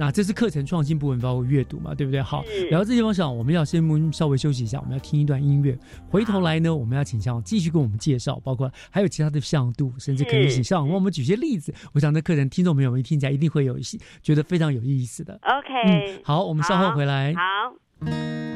A: 那这是课程创新部分，包括阅读嘛，对不对？好，聊到这地方上，我们要先稍微休息一下，我们要听一段音乐。回头来呢，我们要请校长继续跟我们介绍，包括还有其他的向度，甚至可以请校长为我们举些例子。我想这课程听众朋友们一听起来一定会有一些觉得非常有意思的。
Q: OK，
A: 嗯，好，我们稍后回来。
Q: 好。
R: 时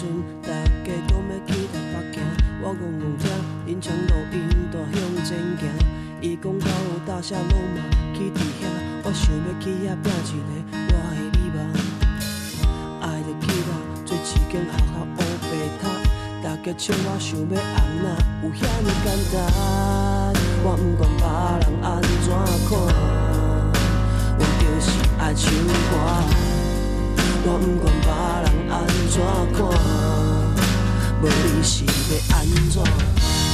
R: 阵，大家讲要去台北行，我戆戆听，因唱录音大向前行。伊讲到大厦拢嘛去伫遐，我想要去遐拼一个我的美梦。经学校乌白读，大家笑我想要红哪有遐尼简单？我不管别人安怎看，我就是爱唱歌。我不管别人安怎看，无你是要安怎？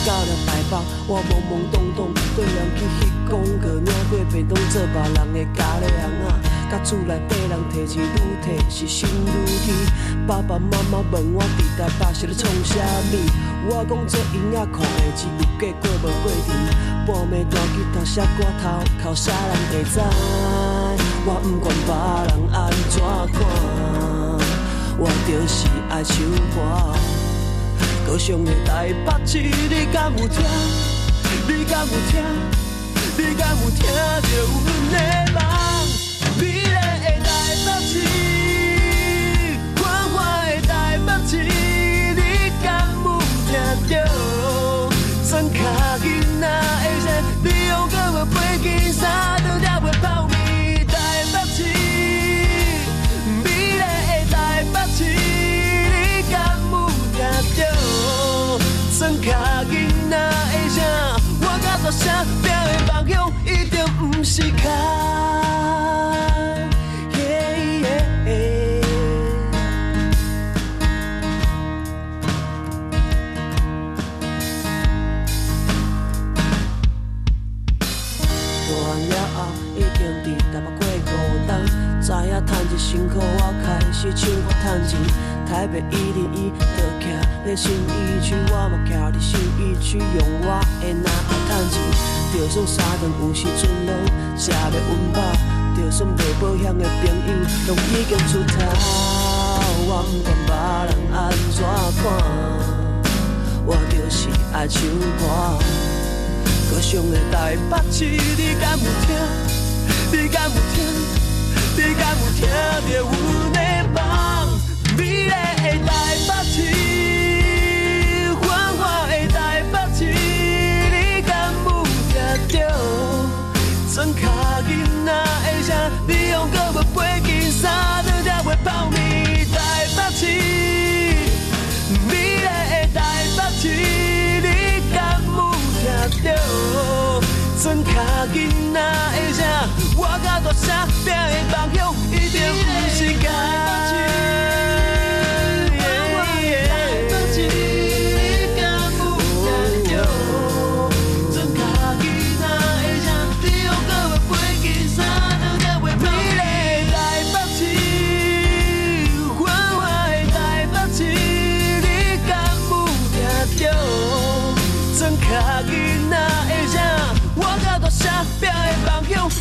R: 到了台北，我懵懵懂懂，对人去迄广告，领过便当做别人的家里人啊。甲厝内底人提钱愈提是心愈急，爸爸妈妈问我伫台北是咧创啥物，我讲做音乐课的钱有过过无过程，半暝弹吉他写歌头，靠啥人会知？我不管别人安怎看，我就是爱唱歌。高雄的台北市，你敢有听？你敢有听？你敢有听着阮的梦？囡仔的声，我甲大声拼的梦想一定不是空。大了已经伫台北过孤单，知影赚一辛苦，我开始唱歌赚钱。台北一零一，就徛在信义区，我嘛徛伫信义区，用我的那爱趁钱，就算三顿有时阵拢食袂温饱，就算卖保险的朋友拢已经出头，我不管别人安怎看，我就是爱唱歌。高雄的台北市，你敢有听？你敢有听？你敢有听着阮的梦？美丽的台北市，大声拼的梦想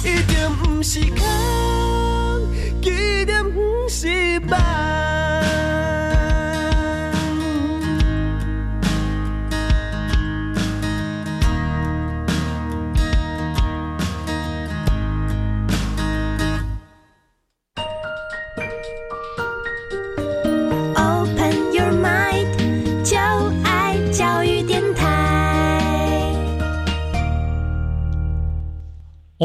R: 一定不是假。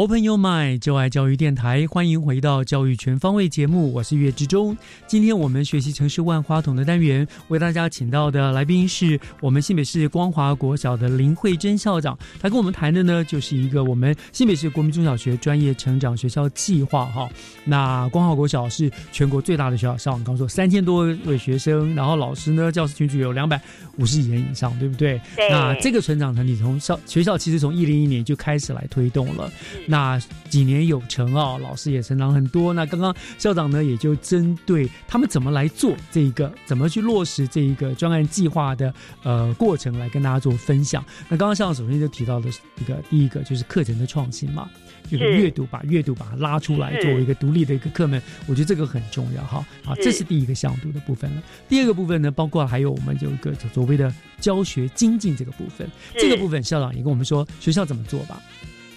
O: Open Your Mind，就爱教育电台，
A: 欢迎回到教育全方位节目，我是岳志忠。今天我们学习城市万花筒的单元，为大家请到的来宾是我们新北市光华国小的林慧珍校长。他跟我们谈的呢，就是一个我们新北市国民中小学专业成长学校计划哈。那光华国小是全国最大的学校，校长刚说三千多位学生，然后老师呢，教师群组有两百五十几人以上，对不对？
Q: 对
A: 那这个成长团体从校学校其实从一零一年就开始来推动了。那几年有成啊，老师也成长很多。那刚刚校长呢，也就针对他们怎么来做这一个，怎么去落实这一个专案计划的呃过程，来跟大家做分享。那刚刚校长首先就提到的一个第一个就是课程的创新嘛，就是
Q: 是
A: 阅读，把阅读把它拉出来作为一个独立的一个课门，我觉得这个很重要哈。好，这是第一个向度的部分了。第二个部分呢，包括还有我们有一个所谓的教学精进这个部分，这个部分校长也跟我们说学校怎么做吧。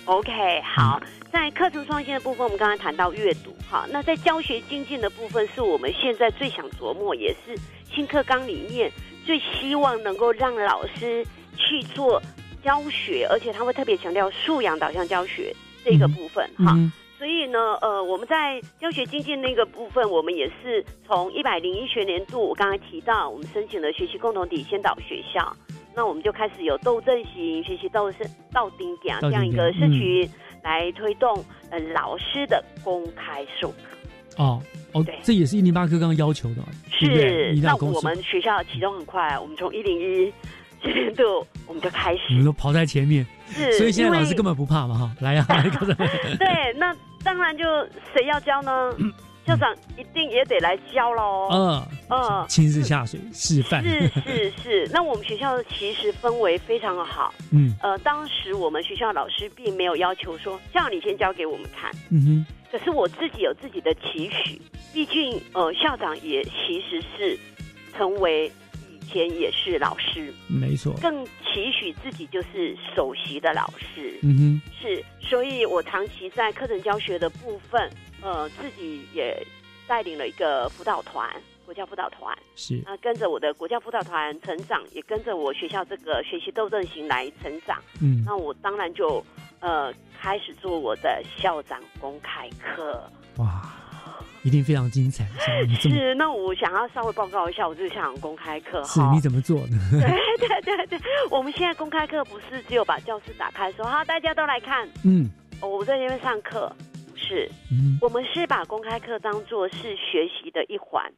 Q: OK，好，在课程创新的部分，我们刚才谈到阅读，哈，那在教学精进的部分，是我们现在最想琢磨，也是新课纲里面最希望能够让老师去做教学，而且他会特别强调素养导向教学这个部分，哈。
A: 嗯
Q: 所以呢，呃，我们在教学精进那个部分，我们也是从一百零一学年度，我刚才提到，我们申请了学习共同体先导学校，那我们就开始有斗阵型学习斗是到顶点这样一个社群，来推动呃老师的公开授课。
A: 哦哦，这也是一零八课刚刚要求的，
Q: 是。那我们学校启动很快，我们从一零一学年度我们就开始，
A: 我们都跑在前面，
Q: 是。
A: 所以现在老师根本不怕嘛，哈，来呀，
Q: 对，那。当然，就谁要教呢？校长一定也得来教喽。
A: 嗯嗯，亲自下水示范。
Q: 是是是。那我们学校其实氛围非常的好。嗯。呃，当时我们学校老师并没有要求说，校长你先教给我们看。嗯哼。可是我自己有自己的期许，毕竟呃，校长也其实是成为以。前也是老师，
A: 没错，
Q: 更期许自己就是首席的老师。嗯哼，是，所以我长期在课程教学的部分，呃，自己也带领了一个辅导团，国家辅导团，
A: 是
Q: 啊，跟着我的国家辅导团成长，也跟着我学校这个学习斗争型来成长。嗯，那我当然就呃开始做我的校长公开课。哇。
A: 一定非常精彩。
Q: 是，那我想要稍微报告一下，我这个校长公开课
A: 是你怎么做的？
Q: 对对对对，我们现在公开课不是只有把教室打开说好，大家都来看。嗯，我在那边上课，不是，我们是把公开课当做是学习的一环，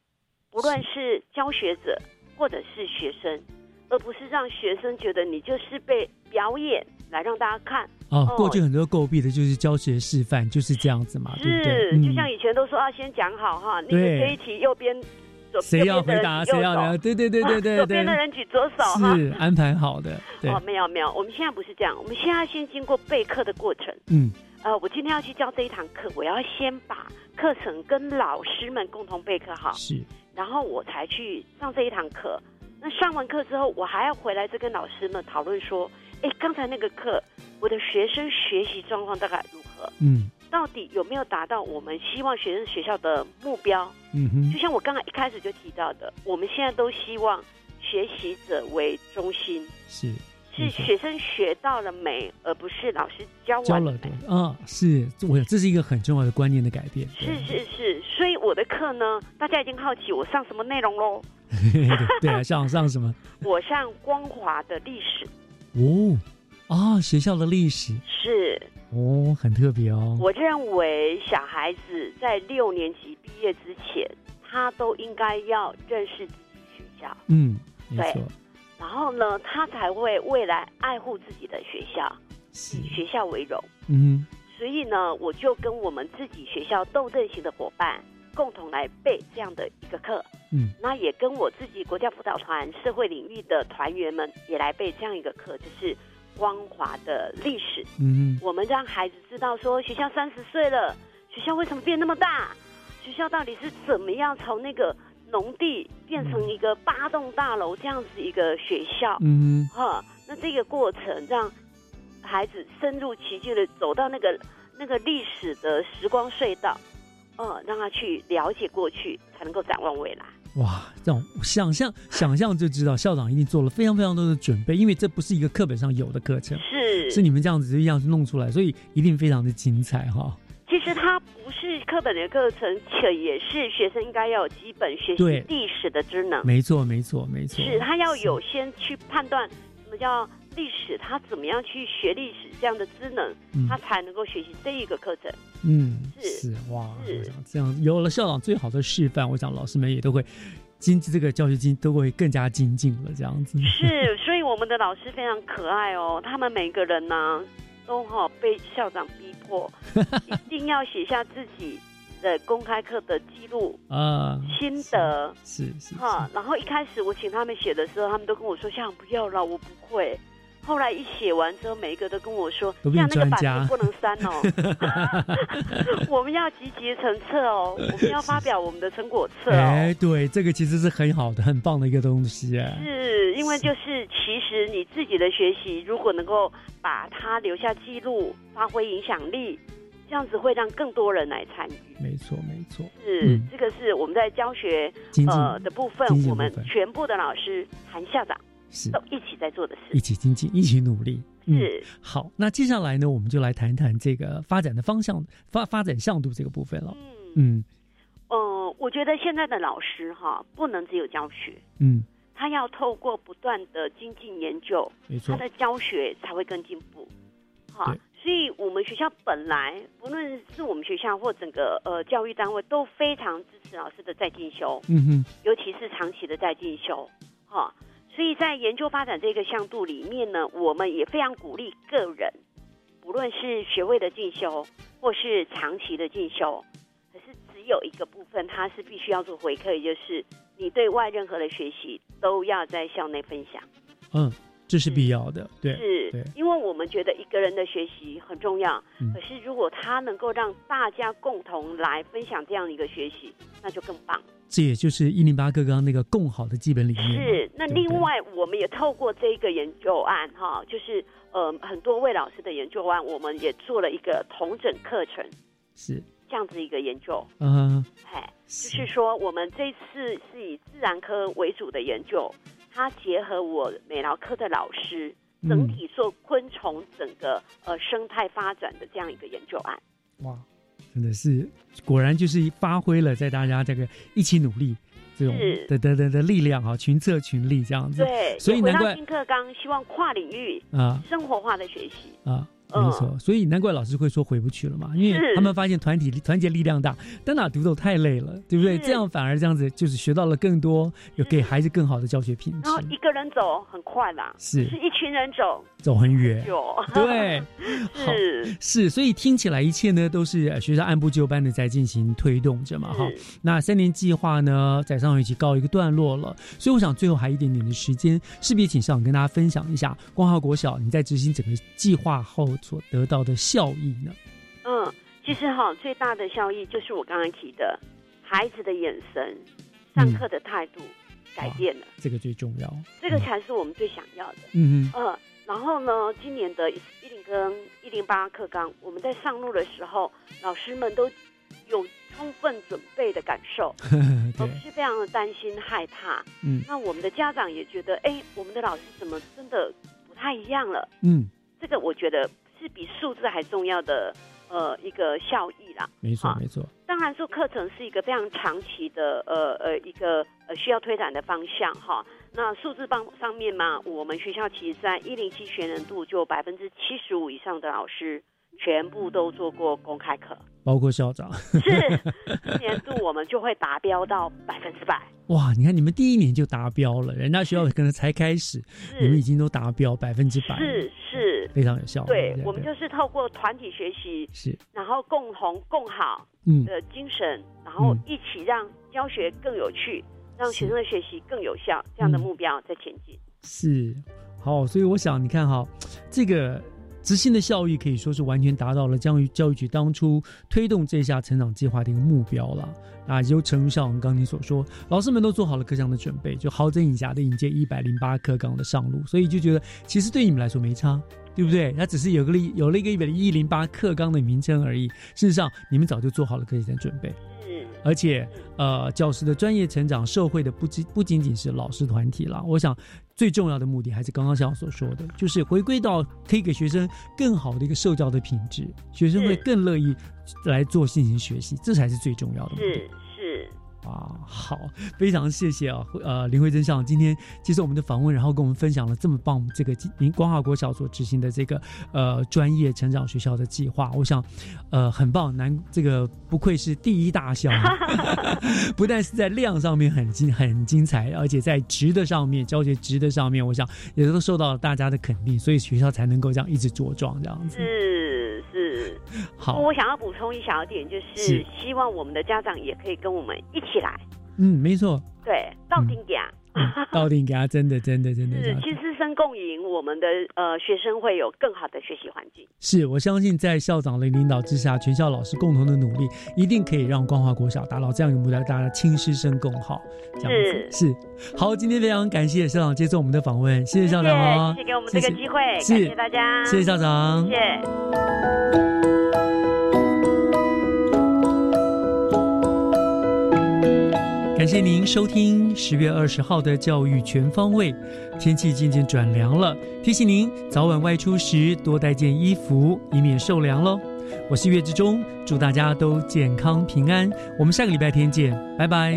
Q: 不论是教学者或者是学生，而不是让学生觉得你就是被表演来让大家看。
A: 哦，过去很多诟病的就是教学示范就是这样子嘛，对
Q: 对？就像以前都说啊，先讲好哈，那个这一题右边
A: 谁要回答谁要的，对对对对对，
Q: 左边的人举左手哈，
A: 是安排好的。哦，
Q: 没有没有，我们现在不是这样，我们现在先经过备课的过程。嗯，呃，我今天要去教这一堂课，我要先把课程跟老师们共同备课好，
A: 是，
Q: 然后我才去上这一堂课。那上完课之后，我还要回来再跟老师们讨论说。哎，刚才那个课，我的学生学习状况大概如何？嗯，到底有没有达到我们希望学生学校的目标？嗯哼，就像我刚刚一开始就提到的，我们现在都希望学习者为中心，
A: 是
Q: 是学生学到了没，而不是老师教完了
A: 对啊，是我这是一个很重要的观念的改变。
Q: 是是是，所以我的课呢，大家已经好奇我上什么内容喽？
A: 对啊，上 上什么？
Q: 我上光华的历史。
A: 哦，啊，学校的历史
Q: 是
A: 哦，很特别哦。
Q: 我认为小孩子在六年级毕业之前，他都应该要认识自己学校。
A: 嗯，对。
Q: 然后呢，他才会未来爱护自己的学校，以学校为荣。嗯，所以呢，我就跟我们自己学校斗阵型的伙伴。共同来备这样的一个课，嗯，那也跟我自己国家辅导团社会领域的团员们也来备这样一个课，就是光华的历史。嗯，我们让孩子知道说，学校三十岁了，学校为什么变那么大？学校到底是怎么样从那个农地变成一个八栋大楼这样子一个学校？嗯，哈，那这个过程让孩子深入其境的走到那个那个历史的时光隧道。嗯，让他去了解过去，才能够展望未来。
A: 哇，这种想象想象就知道，校长一定做了非常非常多的准备，因为这不是一个课本上有的课程，
Q: 是
A: 是你们这样子这样弄出来，所以一定非常的精彩哈。
Q: 其实它不是课本的课程，且也是学生应该要有基本学习历史的知能。
A: 没错，没错，没错。
Q: 是他要有先去判断什么叫。历史，他怎么样去学历史这样的知能，他才能够学习这一个课程。
A: 嗯，是是哇，是这样。有了校长最好的示范，我想老师们也都会精这个教学经都会更加精进了。这样子
Q: 是，所以我们的老师非常可爱哦。他们每个人呢，都哈被校长逼迫，一定要写下自己的公开课的记录啊心得
A: 是是
Q: 哈。然后一开始我请他们写的时候，他们都跟我说：“校长不要了，我不会。”后来一写完之后，每一个都跟我说：“这样那个版型不能删哦，我们要集结成册哦，我们要发表我们的成果册哦。”
A: 哎，对，这个其实是很好的、很棒的一个东西
Q: 哎。是因为就是其实你自己的学习，如果能够把它留下记录，发挥影响力，这样子会让更多人来参与。
A: 没错，没错。
Q: 是这个是我们在教学呃的部分，我们全部的老师含校长。一起在做的事，
A: 一起精进，一起努力。
Q: 是。
A: 好，那接下来呢，我们就来谈谈这个发展的方向、发发展向度这个部分了。嗯。
Q: 嗯，呃，我觉得现在的老师哈，不能只有教学，
A: 嗯，
Q: 他要透过不断的精进研究，
A: 没错。
Q: 他的教学才会更进步。哈，所以我们学校本来不论是我们学校或整个呃教育单位都非常支持老师的在进修，
A: 嗯哼，
Q: 尤其是长期的在进修，哈。所以在研究发展这个向度里面呢，我们也非常鼓励个人，不论是学位的进修或是长期的进修，可是只有一个部分，它是必须要做回馈，也就是你对外任何的学习都要在校内分享。
A: 嗯，这是必要的，对，
Q: 是，因为我们觉得一个人的学习很重要，
A: 嗯
Q: 可是如果他能够让大家共同来分享这样的一个学习，那就更棒。
A: 这也就是一零八课纲那个共好的基本理念。
Q: 是，那另外我们也透过这个研究案哈，就是呃很多位老师的研究案，我们也做了一个同整课程
A: 是，
Q: 这样子一个研究。
A: 嗯，
Q: 哎，就是说我们这次是以自然科为主的研究，它结合我美劳科的老师，
A: 嗯
Q: 整体做昆虫整个呃生态发展的这样一个研究案。
A: 哇，真的是果然就是发挥了在大家这个一起努力这种
Q: 是
A: 的的的的力量哈，群策群力这样子。
Q: 对，
A: 所以难怪
Q: 新课纲，希望跨领域
A: 啊
Q: 生活化的学习。
A: 啊。
Q: 嗯
A: 没错，所以难怪老师会说回不去了嘛，因为他们发现团体团结力量大，单打独斗太累了，对不对？这样反而这样子就是学到了更多，有给孩子更好的教学品质
Q: 然，后一个人走很快啦，
A: 是
Q: 是一群人走
A: 走很远。
Q: 有。
A: 对，好
Q: 是
A: 是，所以听起来一切呢都是呃学校按部就班的在进行推动着嘛哈。那三年计划呢在上学期告一个段落了，所以我想最后还有一点点的时间，势必请校长跟大家分享一下光华国小你在执行整个计划后所得到的效益呢？
Q: 嗯，其实哈，最大的效益就是我刚刚提的，孩子的眼神、上课的态度改变了，
A: 这个最重要。
Q: 这个才是我们最想要的。
A: 嗯嗯，
Q: 呃，然后呢，今年的一零跟一零八课纲，我们在上路的时候，老师们都有充分准备的感受，我们是非常的担心害怕。
A: 嗯
Q: 那我们的家长也觉得，哎，我们的老师怎么真的不太一样了？
A: 嗯，
Q: 这个我觉得是比数字还重要的呃一个效益啦。
A: 没错
Q: 啊
A: 没错，
Q: 当然说课程是一个非常长期的呃呃一个呃需要推展的方向哈。那数字方上面嘛，我们学校其实在一零七学年度就百分之七十五以上的老师全部都做过公开课，
A: 包括校长。
Q: 是今年度我们就会达标到百分之百。
A: 哇，你看你们第一年就达标了，人家学校可能才开始，你们已经都达标百分之百，
Q: 是是，
A: 非常有效。
Q: 对我们就是透过团体学习，
A: 是。
Q: 然后共同共好
A: 嗯。
Q: 的精神，然后一起让教学更有趣，让学生的学习更有效，这样的
A: 嗯。
Q: 目标在前进。
A: 是。好，所以我想你看哈，这个执行的效益可以说是完全达到了教育教育局当初推动这项成长计划的一个目标了。啊，就诚如像我们刚才所说，老师们都做好了各项的准备，就好整以暇的迎接一百零八课纲的上路，所以就觉得其实对你们来说没差。对不对？它只是有个有了一个一百一零八课纲的名称而已。事实上，你们早就做好了各项的准备。
Q: 嗯，
A: 而且，呃，教师的专业成长，社会的不仅不仅仅是老师团体了。我想，最重要的目的还是刚刚校长所说的，就是回归到可以给学生更好的一个受教的品质，学生会更乐意来做进行学习，这才是最重要的目的。啊，好，非常谢谢啊，呃，林慧珍校长今天接受我们的访问，然后跟我们分享了这么棒这个您光华国小所执行的这个呃专业成长学校的计划，我想呃很棒，难这个不愧是第一大校，不但是在量上面很精很精彩，而且在值的上面教学值的上面，我想也都受到了大家的肯定，所以学校才能够这样一直茁壮这样子。
Q: 是是，
A: 好。
Q: 我想要补充一小点，就是
A: 是。
Q: 希望我们的家长也可以跟我们一起来，
A: 嗯，没错，
Q: 对，到顶点。
A: 到底给他真的真的真的这
Q: 是，
A: 样
Q: 其实师生共赢，我们的呃学生会有更好的学习环境。
A: 是我相信，在校长的领导之下，全校老师共同的努力，一定可以让光华国小达到这样一个目标，大家亲师生共好，这样子是好。今天非常感谢校长接受我们的访问，谢谢校长哦，
Q: 谢谢给我们这个机会，
A: 是
Q: 感谢大家，
A: 谢谢校长，
Q: 谢谢。
A: 感谢您收听十月二十号的教育全方位。天气渐渐转凉了，提醒您早晚外出时多带件衣服，以免受凉喽。我是月志忠，祝大家都健康平安。我们下个礼拜天见，拜拜。